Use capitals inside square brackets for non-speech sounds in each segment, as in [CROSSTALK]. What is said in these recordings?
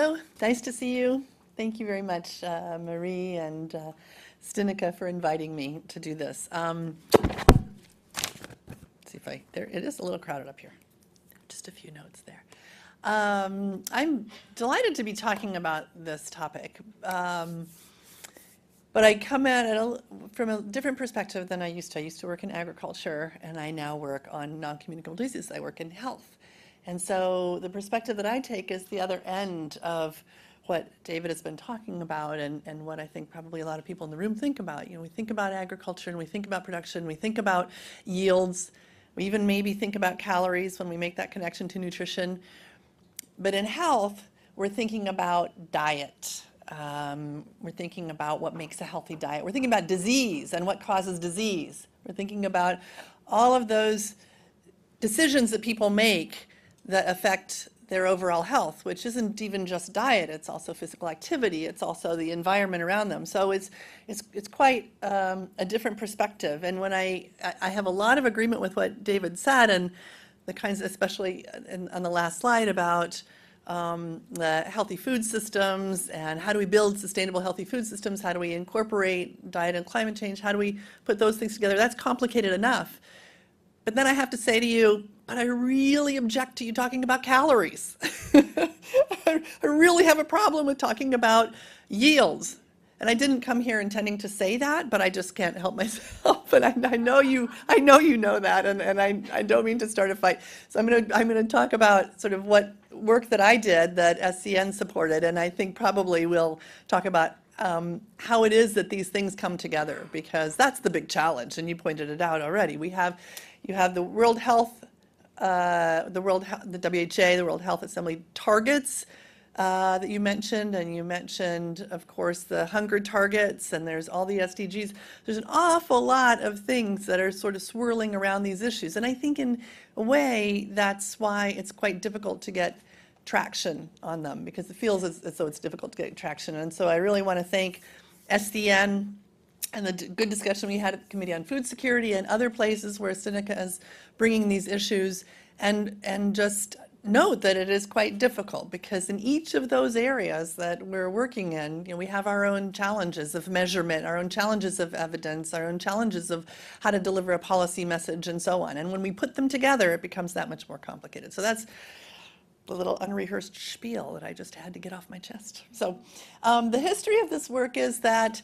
Hello, nice to see you. Thank you very much, uh, Marie and uh, Stineke, for inviting me to do this. Um, see if I, there, it is a little crowded up here. Just a few notes there. Um, I'm delighted to be talking about this topic. Um, but I come at it a, from a different perspective than I used to. I used to work in agriculture, and I now work on non-communicable diseases. I work in health. And so the perspective that I take is the other end of what David has been talking about and, and what I think probably a lot of people in the room think about. You know, we think about agriculture and we think about production, we think about yields, we even maybe think about calories when we make that connection to nutrition. But in health, we're thinking about diet. Um, we're thinking about what makes a healthy diet. We're thinking about disease and what causes disease. We're thinking about all of those decisions that people make that affect their overall health, which isn't even just diet, it's also physical activity, it's also the environment around them. So it's, it's, it's quite um, a different perspective. And when I, I have a lot of agreement with what David said and the kinds, especially in, on the last slide about um, the healthy food systems and how do we build sustainable healthy food systems, how do we incorporate diet and climate change, how do we put those things together, that's complicated enough. But then I have to say to you, but I really object to you talking about calories. [LAUGHS] I really have a problem with talking about yields. And I didn't come here intending to say that, but I just can't help [LAUGHS] myself. And I, I know you, I know you know that, and, and I, I don't mean to start a fight. So I'm to, I'm to talk about sort of what work that I did that SCN supported, and I think probably we'll talk about um, how it is that these things come together, because that's the big challenge, and you pointed it out already. We have, you have the World Health uh, the World, the WHA, the World Health Assembly targets uh, that you mentioned, and you mentioned, of course, the hunger targets, and there's all the SDGs. There's an awful lot of things that are sort of swirling around these issues, and I think in a way that's why it's quite difficult to get traction on them because it feels as, as though it's difficult to get traction. And so I really want to thank SCN and the good discussion we had at the Committee on Food Security and other places where Stineke is bringing these issues and, and just note that it is quite difficult because in each of those areas that we're working in, you know, we have our own challenges of measurement, our own challenges of evidence, our own challenges of how to deliver a policy message and so on. And when we put them together, it becomes that much more complicated. So that's the little unrehearsed spiel that I just had to get off my chest. So um, the history of this work is that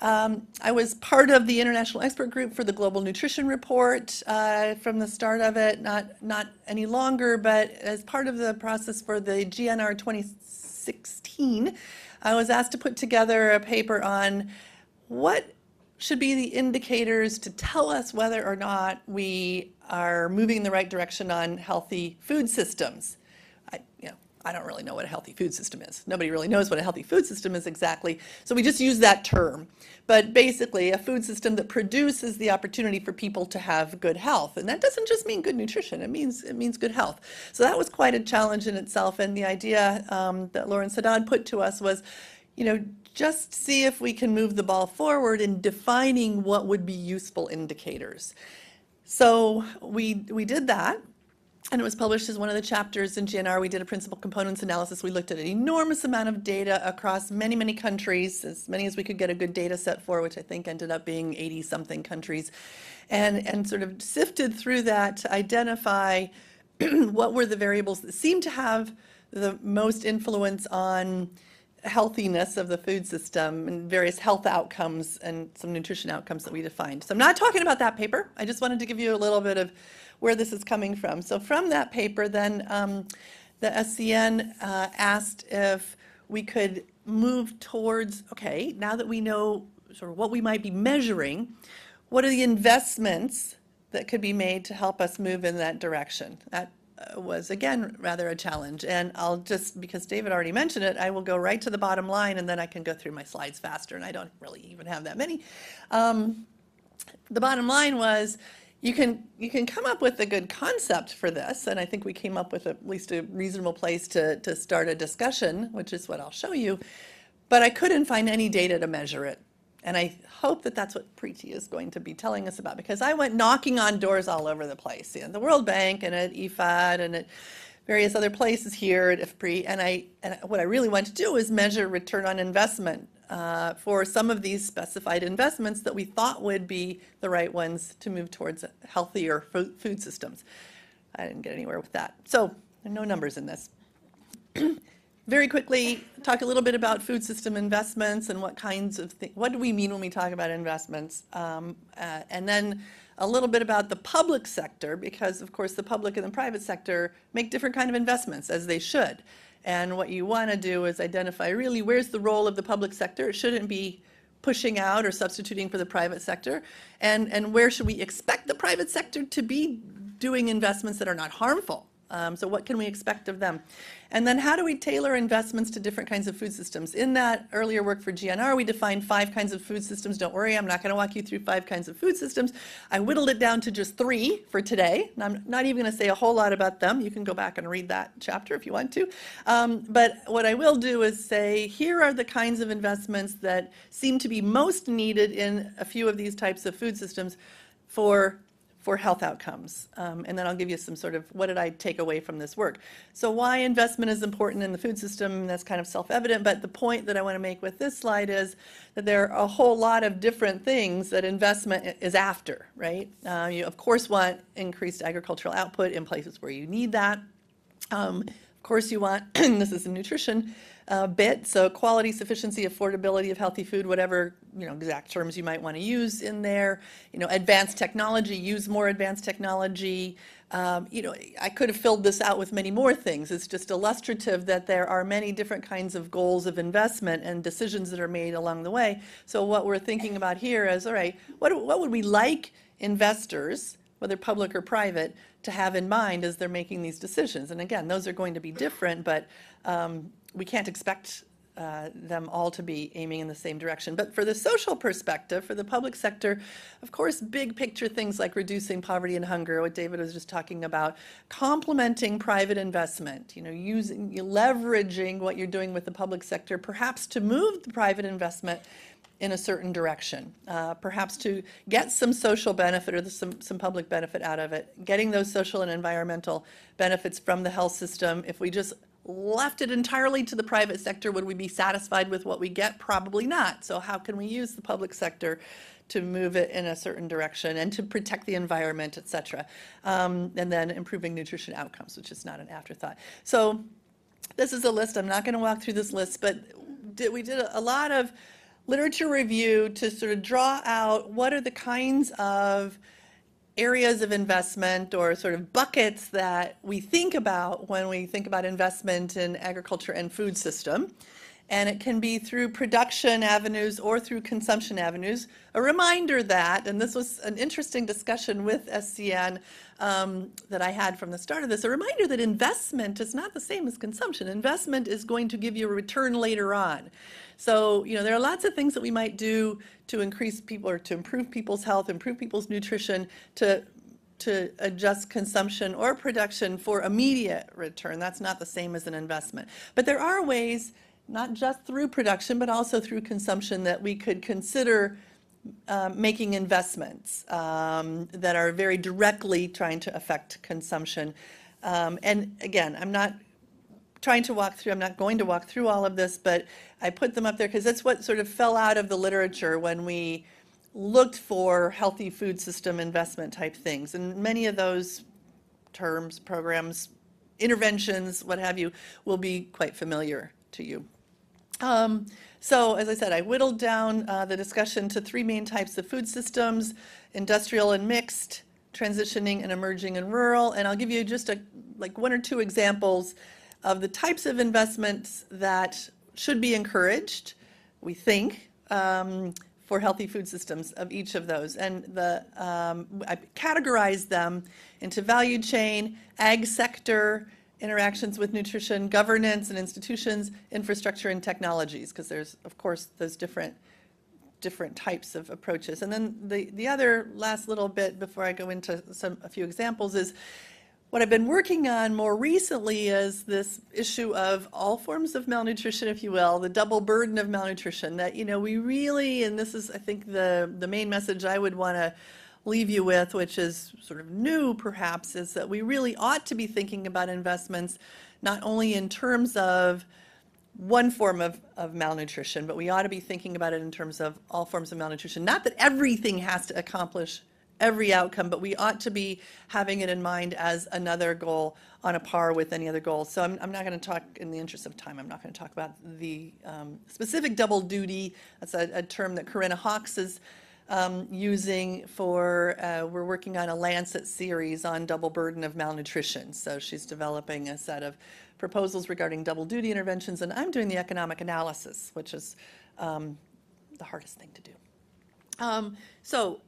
um, I was part of the international expert group for the Global Nutrition Report uh, from the start of it, not, not any longer, but as part of the process for the GNR 2016, I was asked to put together a paper on what should be the indicators to tell us whether or not we are moving in the right direction on healthy food systems. I don't really know what a healthy food system is. Nobody really knows what a healthy food system is exactly. So we just use that term. But basically, a food system that produces the opportunity for people to have good health. And that doesn't just mean good nutrition, it means, it means good health. So that was quite a challenge in itself. And the idea um, that Lawrence Haddad put to us was, you know, just see if we can move the ball forward in defining what would be useful indicators. So we, we did that and it was published as one of the chapters in GNR. We did a principal components analysis. We looked at an enormous amount of data across many, many countries, as many as we could get a good data set for, which I think ended up being 80 something countries, and, and sort of sifted through that to identify [CLEARS THROAT] what were the variables that seemed to have the most influence on healthiness of the food system and various health outcomes and some nutrition outcomes that we defined. So I'm not talking about that paper. I just wanted to give you a little bit of where this is coming from. So from that paper, then um, the SCN uh, asked if we could move towards, okay, now that we know sort of what we might be measuring, what are the investments that could be made to help us move in that direction? That uh, was, again, rather a challenge. And I'll just, because David already mentioned it, I will go right to the bottom line and then I can go through my slides faster, and I don't really even have that many. Um, the bottom line was you can you can come up with a good concept for this, and I think we came up with at least a reasonable place to, to start a discussion, which is what I'll show you. But I couldn't find any data to measure it. And I hope that that's what Preeti is going to be telling us about, because I went knocking on doors all over the place, you know, the World Bank and at IFAD and at various other places here at IFPRI, and I, and what I really want to do is measure return on investment uh, for some of these specified investments that we thought would be the right ones to move towards healthier fo- food systems. I didn't get anywhere with that. So, no numbers in this. [CLEARS THROAT] Very quickly, talk a little bit about food system investments and what kinds of things, what do we mean when we talk about investments? Um, uh, and then a little bit about the public sector, because of course the public and the private sector make different kind of investments, as they should. And what you want to do is identify really where's the role of the public sector. It shouldn't be pushing out or substituting for the private sector. And, and where should we expect the private sector to be doing investments that are not harmful? Um, so what can we expect of them? And then how do we tailor investments to different kinds of food systems? In that earlier work for GNR, we defined five kinds of food systems. Don't worry, I'm not going to walk you through five kinds of food systems. I whittled it down to just three for today. And I'm not even going to say a whole lot about them. You can go back and read that chapter if you want to. Um, but what I will do is say, here are the kinds of investments that seem to be most needed in a few of these types of food systems for for health outcomes. Um, and then I'll give you some sort of what did I take away from this work. So why investment is important in the food system, that's kind of self-evident, but the point that I want to make with this slide is that there are a whole lot of different things that investment is after, right? Uh, you of course want increased agricultural output in places where you need that. Um, course you want, [CLEARS THROAT] this is a nutrition, uh, bit. So quality, sufficiency, affordability of healthy food, whatever you know exact terms you might want to use in there. You know, advanced technology, use more advanced technology. Um, you know, I could have filled this out with many more things. It's just illustrative that there are many different kinds of goals of investment and decisions that are made along the way. So what we're thinking about here is, all right, what, what would we like investors, whether public or private, to have in mind as they're making these decisions? And again, those are going to be different, but um, we can't expect uh, them all to be aiming in the same direction. But for the social perspective, for the public sector, of course, big picture things like reducing poverty and hunger, what David was just talking about, complementing private investment, you know, using, leveraging what you're doing with the public sector, perhaps to move the private investment in a certain direction, uh, perhaps to get some social benefit or some, some public benefit out of it, getting those social and environmental benefits from the health system. If we just left it entirely to the private sector, would we be satisfied with what we get? Probably not. So how can we use the public sector to move it in a certain direction and to protect the environment, et cetera? Um, and then improving nutrition outcomes, which is not an afterthought. So this is a list. I'm not going to walk through this list, but did, we did a lot of literature review to sort of draw out what are the kinds of areas of investment or sort of buckets that we think about when we think about investment in agriculture and food system. And it can be through production avenues or through consumption avenues. A reminder that, and this was an interesting discussion with SCN um, that I had from the start of this, a reminder that investment is not the same as consumption. Investment is going to give you a return later on. So, you know, there are lots of things that we might do to increase people or to improve people's health, improve people's nutrition, to to adjust consumption or production for immediate return. That's not the same as an investment. But there are ways, not just through production, but also through consumption, that we could consider uh, making investments um, that are very directly trying to affect consumption. Um, and again, I'm not trying to walk through, I'm not going to walk through all of this, but I put them up there because that's what sort of fell out of the literature when we looked for healthy food system investment type things. And many of those terms, programs, interventions, what have you, will be quite familiar to you. Um, so, as I said, I whittled down uh, the discussion to three main types of food systems industrial and mixed, transitioning and emerging and rural. And I'll give you just a, like one or two examples of the types of investments that should be encouraged, we think, um, for healthy food systems of each of those. And the, um, I categorize them into value chain, ag sector, interactions with nutrition, governance and institutions, infrastructure and technologies, because there's, of course, those different different types of approaches. And then the, the other last little bit before I go into some a few examples is what I've been working on more recently is this issue of all forms of malnutrition, if you will, the double burden of malnutrition. That, you know, we really, and this is, I think, the, the main message I would want to leave you with, which is sort of new perhaps, is that we really ought to be thinking about investments not only in terms of one form of, of malnutrition, but we ought to be thinking about it in terms of all forms of malnutrition. Not that everything has to accomplish every outcome, but we ought to be having it in mind as another goal on a par with any other goal. So I'm, I'm not going to talk, in the interest of time, I'm not going to talk about the um, specific double duty. That's a, a term that Corinna Hawkes is um, using for, uh, we're working on a Lancet series on double burden of malnutrition. So she's developing a set of proposals regarding double duty interventions, and I'm doing the economic analysis, which is um, the hardest thing to do. Um, so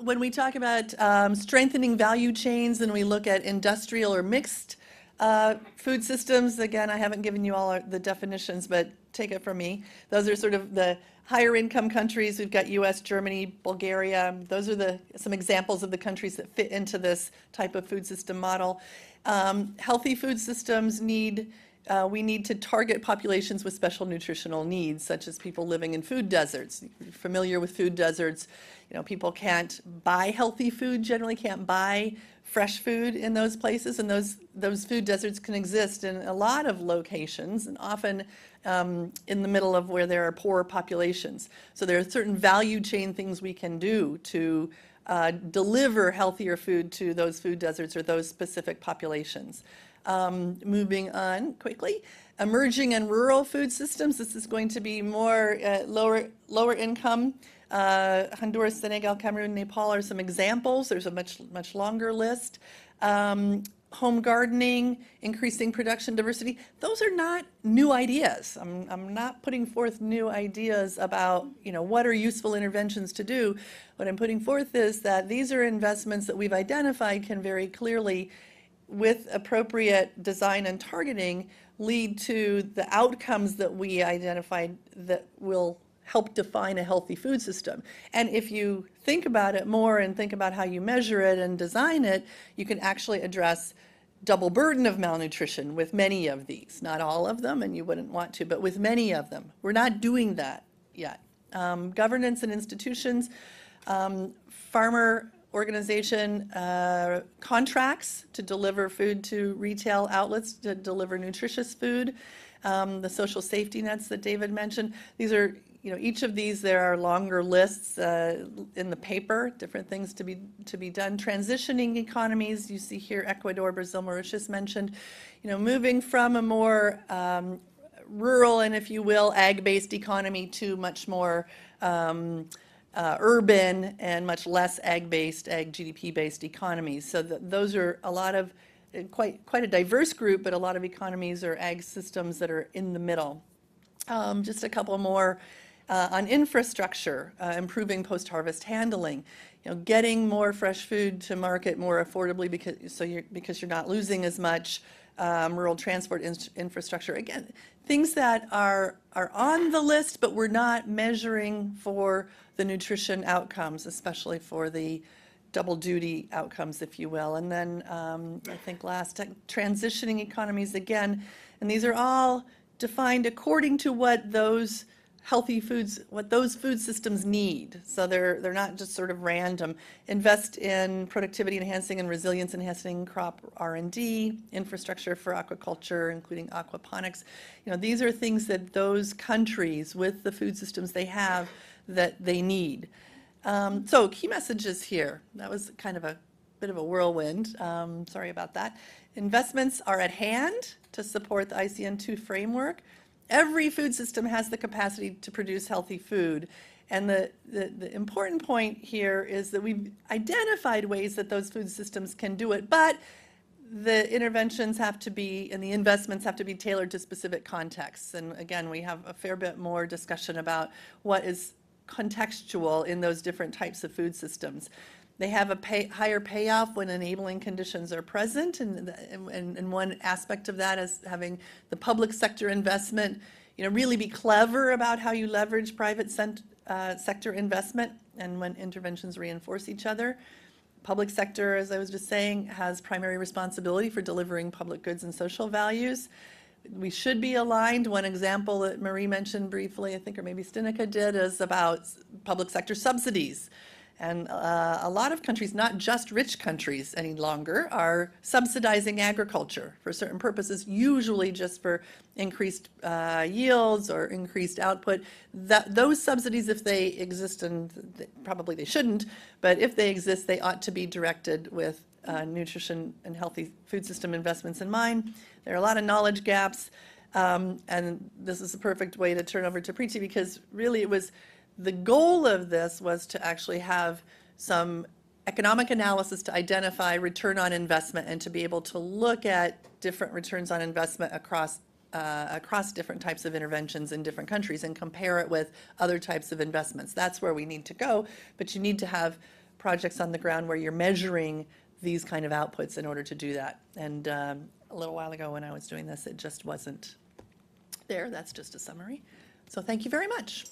when we talk about um, strengthening value chains and we look at industrial or mixed uh, food systems, again, I haven't given you all the definitions, but take it from me. Those are sort of the higher income countries. We've got US, Germany, Bulgaria. Those are the some examples of the countries that fit into this type of food system model. Um, healthy food systems need uh, we need to target populations with special nutritional needs, such as people living in food deserts. You're familiar with food deserts, you know, people can't buy healthy food, generally can't buy fresh food in those places, and those, those food deserts can exist in a lot of locations, and often um, in the middle of where there are poor populations. So there are certain value chain things we can do to uh, deliver healthier food to those food deserts or those specific populations. Um, moving on quickly, emerging and rural food systems. This is going to be more uh, lower lower income. Uh, Honduras, Senegal, Cameroon, Nepal are some examples. There's a much much longer list. Um, home gardening, increasing production diversity, those are not new ideas. I'm, I'm not putting forth new ideas about, you know, what are useful interventions to do. What I'm putting forth is that these are investments that we've identified can very clearly, with appropriate design and targeting, lead to the outcomes that we identified that will help define a healthy food system. And if you think about it more and think about how you measure it and design it, you can actually address double burden of malnutrition with many of these. Not all of them, and you wouldn't want to, but with many of them. We're not doing that yet. Um, governance and institutions, um, farmer organization uh, contracts to deliver food to retail outlets to deliver nutritious food. Um, the social safety nets that David mentioned. These are you know, each of these, there are longer lists uh, in the paper, different things to be to be done. Transitioning economies, you see here Ecuador, Brazil, Mauritius mentioned. You know, moving from a more um, rural and, if you will, ag-based economy to much more um, uh, urban and much less ag-based, ag GDP-based economies. So th those are a lot of uh, quite quite a diverse group, but a lot of economies or ag systems that are in the middle. Um, just a couple more uh, on infrastructure, uh, improving post-harvest handling, you know, getting more fresh food to market more affordably because so you're because you're not losing as much um, rural transport in, infrastructure. Again, things that are are on the list, but we're not measuring for the nutrition outcomes, especially for the double duty outcomes, if you will. And then um, I think last, transitioning economies again, and these are all defined according to what those healthy foods, what those food systems need. So they're, they're not just sort of random. Invest in productivity enhancing and resilience enhancing crop R&D, infrastructure for aquaculture, including aquaponics. You know, these are things that those countries with the food systems they have that they need. Um, so key messages here. That was kind of a bit of a whirlwind. Um, sorry about that. Investments are at hand to support the ICN2 framework. Every food system has the capacity to produce healthy food. And the, the, the, important point here is that we've identified ways that those food systems can do it, but the interventions have to be and the investments have to be tailored to specific contexts. And again, we have a fair bit more discussion about what is contextual in those different types of food systems. They have a pay, higher payoff when enabling conditions are present, and, and, and one aspect of that is having the public sector investment, you know, really be clever about how you leverage private cent, uh, sector investment and when interventions reinforce each other. Public sector, as I was just saying, has primary responsibility for delivering public goods and social values. We should be aligned. One example that Marie mentioned briefly, I think, or maybe Stineke did, is about public sector subsidies And uh, a lot of countries, not just rich countries any longer, are subsidizing agriculture for certain purposes, usually just for increased uh, yields or increased output. That, those subsidies, if they exist, and th- probably they shouldn't, but if they exist, they ought to be directed with uh, nutrition and healthy food system investments in mind. There are a lot of knowledge gaps. Um, and this is a perfect way to turn over to Preeti because really it was the goal of this was to actually have some economic analysis to identify return on investment and to be able to look at different returns on investment across uh, across different types of interventions in different countries and compare it with other types of investments. That's where we need to go, but you need to have projects on the ground where you're measuring these kind of outputs in order to do that. And um, a little while ago when I was doing this, it just wasn't there. That's just a summary. So thank you very much.